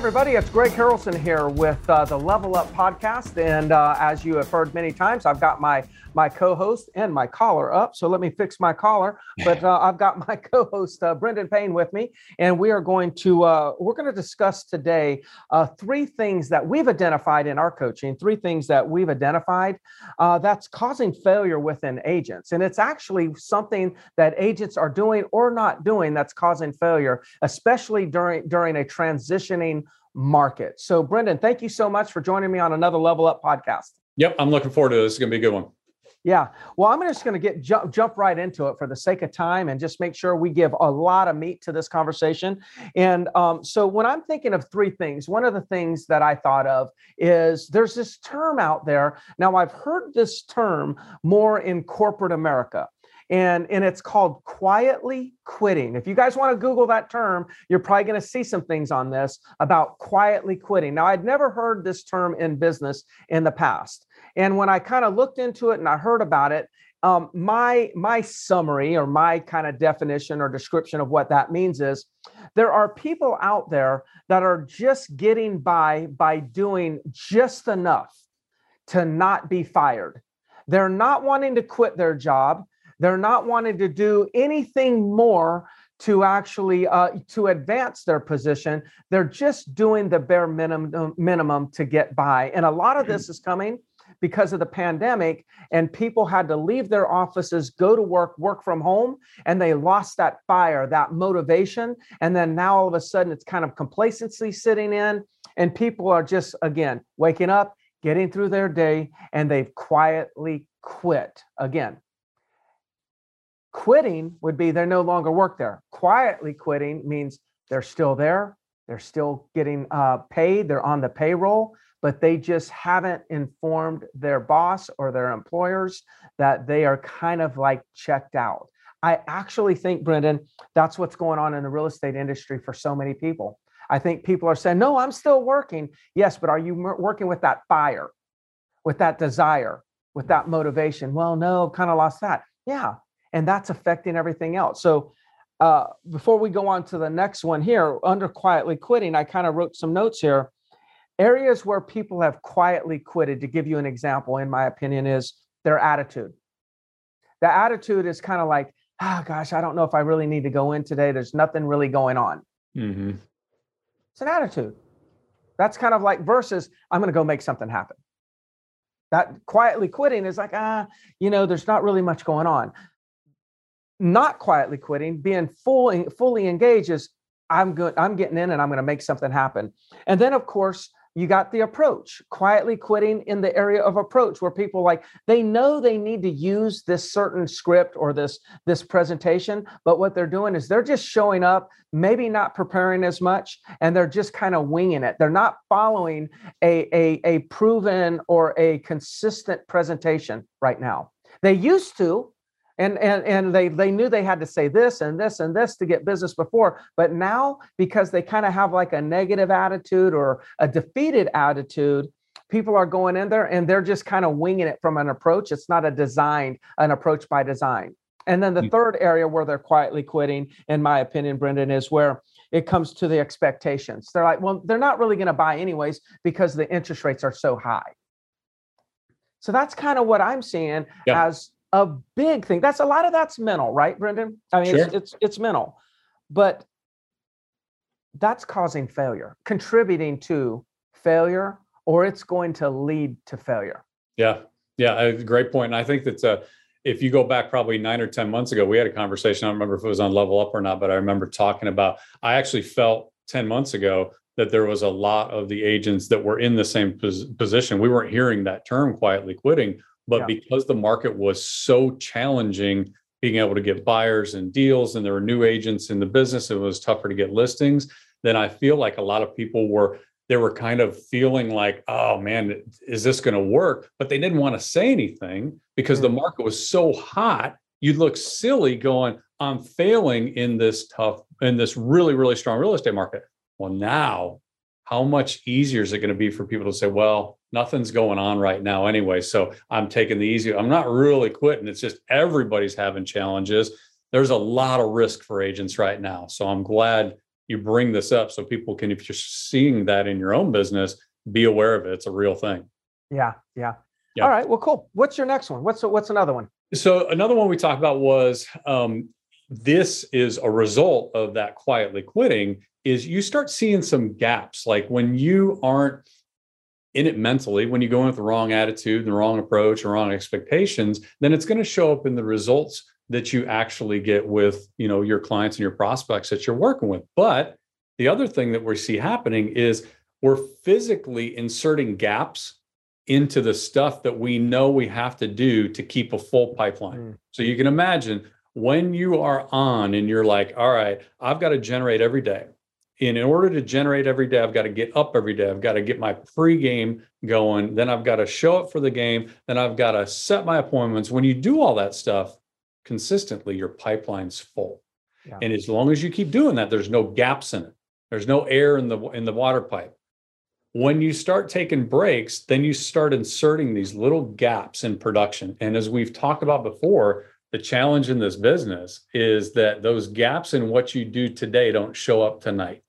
Everybody, it's Greg Harrelson here with uh, the Level Up podcast. And uh, as you have heard many times, I've got my my co-host and my collar up. So let me fix my collar. But uh, I've got my co-host uh, Brendan Payne with me, and we are going to uh, we're going to discuss today uh, three things that we've identified in our coaching. Three things that we've identified uh, that's causing failure within agents, and it's actually something that agents are doing or not doing that's causing failure, especially during during a transitioning market. So, Brendan, thank you so much for joining me on another Level Up podcast. Yep, I'm looking forward to this. It's going to be a good one. Yeah. Well, I'm just going to get jump, jump right into it for the sake of time and just make sure we give a lot of meat to this conversation. And um, so, when I'm thinking of three things, one of the things that I thought of is there's this term out there. Now, I've heard this term more in corporate America. And, and it's called quietly quitting. If you guys want to Google that term, you're probably going to see some things on this about quietly quitting. Now, I'd never heard this term in business in the past. And when I kind of looked into it and I heard about it, um, my my summary or my kind of definition or description of what that means is there are people out there that are just getting by by doing just enough to not be fired. They're not wanting to quit their job. They're not wanting to do anything more to actually uh, to advance their position. They're just doing the bare minimum minimum to get by. And a lot of this is coming because of the pandemic and people had to leave their offices go to work work from home and they lost that fire that motivation and then now all of a sudden it's kind of complacency sitting in and people are just again waking up getting through their day and they've quietly quit again quitting would be they're no longer work there quietly quitting means they're still there they're still getting uh, paid they're on the payroll but they just haven't informed their boss or their employers that they are kind of like checked out. I actually think, Brendan, that's what's going on in the real estate industry for so many people. I think people are saying, no, I'm still working. Yes, but are you working with that fire, with that desire, with that motivation? Well, no, kind of lost that. Yeah. And that's affecting everything else. So, uh, before we go on to the next one here, under quietly quitting, I kind of wrote some notes here. Areas where people have quietly quitted to give you an example in my opinion is their attitude. The attitude is kind of like oh gosh i don't know if i really need to go in today. There's nothing really going on. Mm-hmm. it's an attitude. That's kind of like versus i'm going to go make something happen. That quietly quitting is like ah you know there's not really much going on not quietly quitting being fully fully engaged is i'm good i'm getting in and i'm going to make something happen. And then of course you got the approach quietly quitting in the area of approach where people like they know they need to use this certain script or this this presentation but what they're doing is they're just showing up maybe not preparing as much and they're just kind of winging it. They're not following a, a, a proven or a consistent presentation right now. They used to and and and they they knew they had to say this and this and this to get business before. But now because they kind of have like a negative attitude or a defeated attitude people are going in there and they're just kind of winging it from an approach. It's not a designed an approach by design. And then the mm-hmm. third area where they're quietly quitting in my opinion brendan is where it comes to the expectations. They're like well they're not really going to buy anyways because the interest rates are so high. So that's kind of what i'm seeing yeah. as a big thing. That's a lot of that's mental, right, Brendan? I mean, sure. it's, it's it's mental, but that's causing failure, contributing to failure, or it's going to lead to failure. Yeah, yeah, great point. And I think that uh, if you go back probably nine or ten months ago, we had a conversation. I don't remember if it was on Level Up or not, but I remember talking about. I actually felt ten months ago that there was a lot of the agents that were in the same pos- position. We weren't hearing that term quietly quitting, but yeah. because the market was so challenging, being able to get buyers and deals, and there were new agents in the business, it was tougher to get listings. Then I feel like a lot of people were they were kind of feeling like, oh man, is this going to work? But they didn't want to say anything because the mm. market was so hot. You'd look silly going, I'm failing in this tough, in this really, really strong real estate market. Well, now, how much easier is it going to be for people to say, well, nothing's going on right now anyway. So I'm taking the easy. I'm not really quitting. It's just everybody's having challenges. There's a lot of risk for agents right now. So I'm glad you bring this up so people can, if you're seeing that in your own business, be aware of it. It's a real thing. Yeah. Yeah. yeah. All right. Well, cool. What's your next one? What's what's another one? So another one we talked about was um, this is a result of that quietly quitting is you start seeing some gaps like when you aren't in it mentally when you go in with the wrong attitude the wrong approach or wrong expectations then it's going to show up in the results that you actually get with you know your clients and your prospects that you're working with. But the other thing that we see happening is we're physically inserting gaps into the stuff that we know we have to do to keep a full pipeline. Mm. so you can imagine when you are on and you're like all right i've got to generate every day and in order to generate every day, I've got to get up every day. I've got to get my pregame going. Then I've got to show up for the game. Then I've got to set my appointments. When you do all that stuff consistently, your pipeline's full. Yeah. And as long as you keep doing that, there's no gaps in it. There's no air in the in the water pipe. When you start taking breaks, then you start inserting these little gaps in production. And as we've talked about before, the challenge in this business is that those gaps in what you do today don't show up tonight.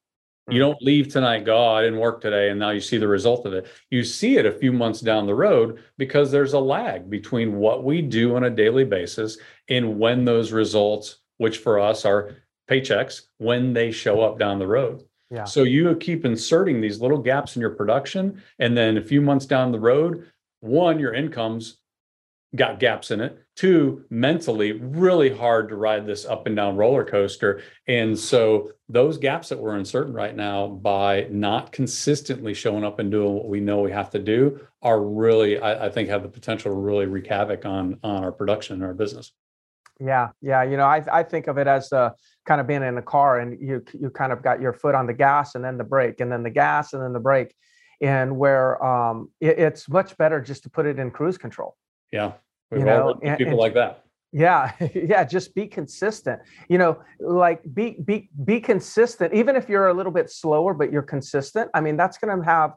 You hmm. don't leave tonight, go, oh, I didn't work today, and now you see the result of it. You see it a few months down the road because there's a lag between what we do on a daily basis and when those results, which for us are paychecks, when they show up down the road. Yeah. So you keep inserting these little gaps in your production, and then a few months down the road, one, your income's got gaps in it. Two, mentally, really hard to ride this up and down roller coaster. And so those gaps that we're uncertain right now by not consistently showing up and doing what we know we have to do are really, I, I think, have the potential to really wreak havoc on on our production and our business. Yeah, yeah. You know, I I think of it as uh, kind of being in a car and you you kind of got your foot on the gas and then the brake and then the gas and then the brake, and where um, it, it's much better just to put it in cruise control yeah. We've you know, and, people and, like that. Yeah, yeah, just be consistent. You know, like be be be consistent even if you're a little bit slower but you're consistent. I mean, that's going to have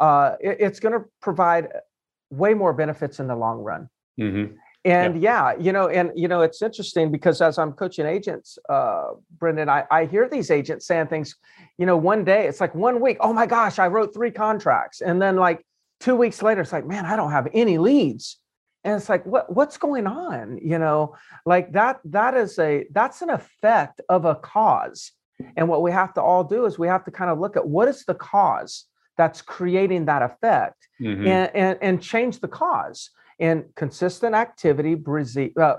uh it, it's going to provide way more benefits in the long run. Mm-hmm. And yeah. yeah. you know, and you know, it's interesting because as I'm coaching agents, uh, Brendan, I, I hear these agents saying things, you know, one day it's like one week, oh my gosh, I wrote three contracts. And then like two weeks later, it's like, man, I don't have any leads and it's like what what's going on you know like that that is a that's an effect of a cause and what we have to all do is we have to kind of look at what is the cause that's creating that effect mm-hmm. and, and and change the cause and consistent activity breeds, uh,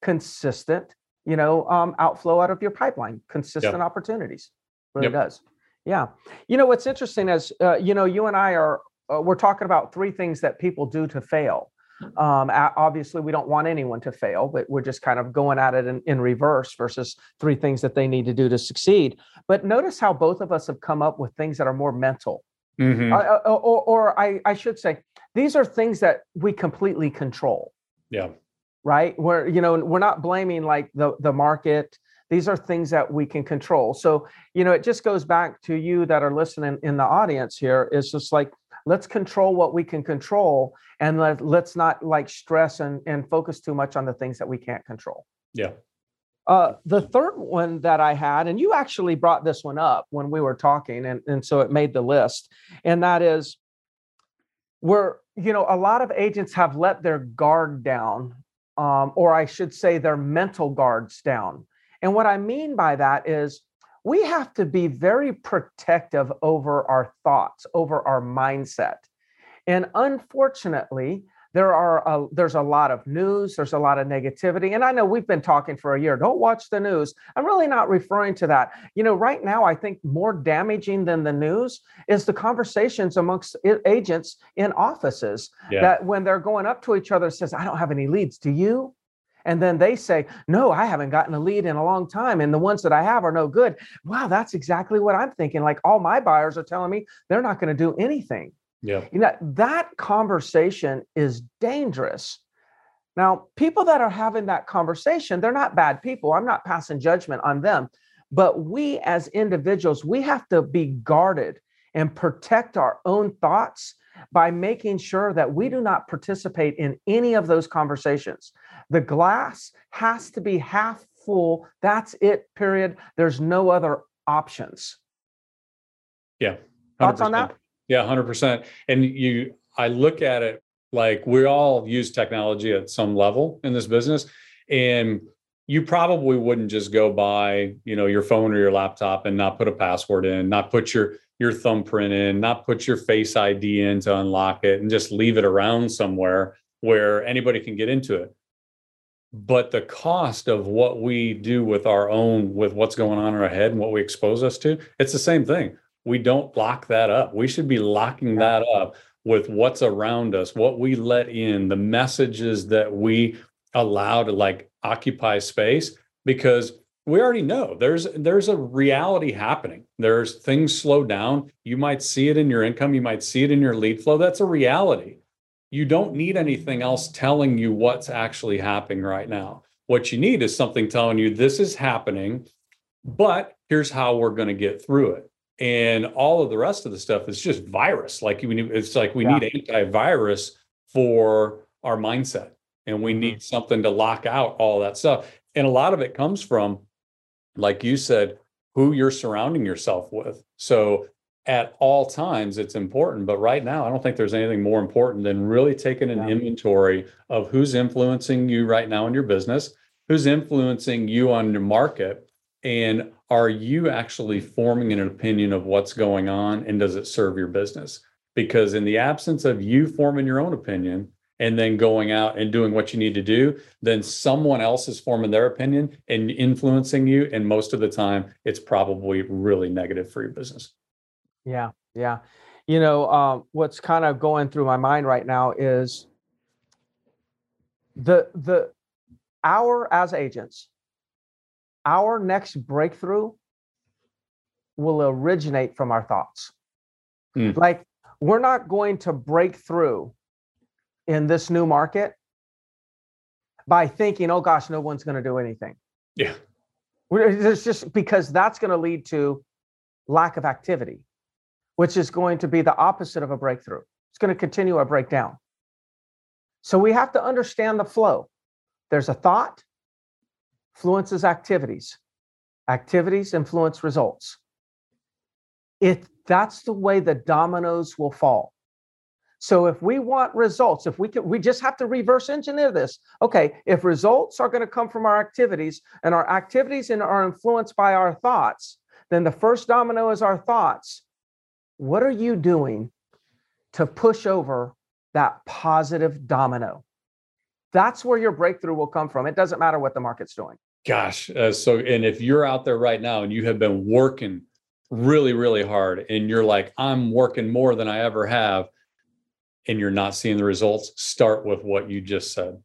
consistent you know um, outflow out of your pipeline consistent yep. opportunities really yep. does yeah you know what's interesting is uh, you know you and i are uh, we're talking about three things that people do to fail um, obviously, we don't want anyone to fail, but we're just kind of going at it in, in reverse versus three things that they need to do to succeed. But notice how both of us have come up with things that are more mental. Mm-hmm. Uh, uh or, or I, I should say, these are things that we completely control. Yeah. Right. Where, you know, we're not blaming like the, the market. These are things that we can control. So, you know, it just goes back to you that are listening in the audience here. It's just like, let's control what we can control and let, let's not like stress and, and focus too much on the things that we can't control yeah uh, the third one that I had, and you actually brought this one up when we were talking, and, and so it made the list, and that is where, you know, a lot of agents have let their guard down, um, or I should say their mental guards down. And what I mean by that is we have to be very protective over our thoughts, over our mindset. And unfortunately, there are a, there's a lot of news there's a lot of negativity. And i know we've been talking for a year. Don't watch the news. I'm really not referring to that. You know right now i think more damaging than the news is the conversations amongst agents in offices yeah. that when they're going up to each other says i don't have any leads. Do you And then they say, No, I haven't gotten a lead in a long time. And the ones that I have are no good. Wow, that's exactly what I'm thinking. Like all my buyers are telling me they're not going to do anything. Yeah. You know, that conversation is dangerous. Now, people that are having that conversation, they're not bad people. I'm not passing judgment on them. But we as individuals, we have to be guarded and protect our own thoughts by making sure that we do not participate in any of those conversations. The glass has to be half full. That's it, period. There's no other options. Yeah. 100%. Thoughts on that? Yeah, 100%. And you, I look at it like we all use technology at some level in this business. And you probably wouldn't just go buy, you know, your phone or your laptop and not put a password in, not put your your thumbprint in, not put your face ID in to unlock it and just leave it around somewhere where anybody can get into it. But the cost of what we do with our own, with what's going on in our head and what we expose us to, it's the same thing. We don't lock that up. We should be locking that up with what's around us, what we let in, the messages that we allow to like occupy space, because we already know there's there's a reality happening. There's things slow down. You might see it in your income. You might see it in your lead flow. That's a reality you don't need anything else telling you what's actually happening right now what you need is something telling you this is happening but here's how we're going to get through it and all of the rest of the stuff is just virus like it's like we yeah. need antivirus for our mindset and we mm-hmm. need something to lock out all that stuff and a lot of it comes from like you said, who you're surrounding yourself with. So at all times, it's important. But right now, I don't think there's anything more important than really taking an yeah. inventory of who's influencing you right now in your business, who's influencing you on your market, and are you actually forming an opinion of what's going on and does it serve your business? Because in the absence of you forming your own opinion, and then going out and doing what you need to do, then someone else is forming their opinion and influencing you. And most of the time, it's probably really negative for your business. Yeah, yeah. You know, um, what's kind of going through my mind right now is the the our as agents, our next breakthrough will originate from our thoughts. Mm. Like we're not going to break through in this new market by thinking, oh gosh, no one's going to do anything. Yeah. It's just because that's going to lead to lack of activity, which is going to be the opposite of a breakthrough. It's going to continue a breakdown. So we have to understand the flow. There's a thought, influences activities. Activities influence results. If that's the way the dominoes will fall. So if we want results, if we can, we just have to reverse engineer this. Okay, if results are going to come from our activities and our activities and are influenced by our thoughts, then the first domino is our thoughts. What are you doing to push over that positive domino? That's where your breakthrough will come from. It doesn't matter what the market's doing. Gosh, uh, so and if you're out there right now and you have been working really, really hard and you're like, I'm working more than I ever have and you're not seeing the results, start with what you just said.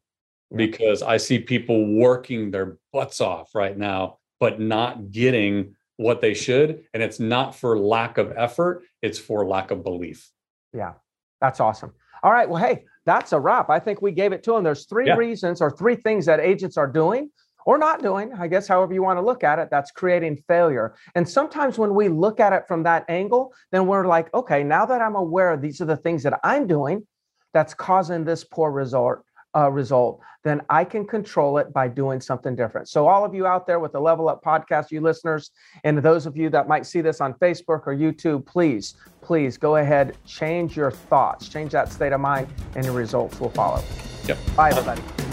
Because I see people working their butts off right now, but not getting what they should. And it's not for lack of effort, it's for lack of belief. Yeah, that's awesome. All right. Well, hey, that's a wrap. I think we gave it to them. There's three yeah. reasons or three things that agents are doing or not doing, I guess, however you want to look at it, that's creating failure. And sometimes when we look at it from that angle, then we're like, okay, now that I'm aware these are the things that I'm doing that's causing this poor result, uh, result, then I can control it by doing something different. So, all of you out there with the Level Up podcast, you listeners, and those of you that might see this on Facebook or YouTube, please, please go ahead, change your thoughts, change that state of mind, and your results will follow. Yep. Bye, everybody.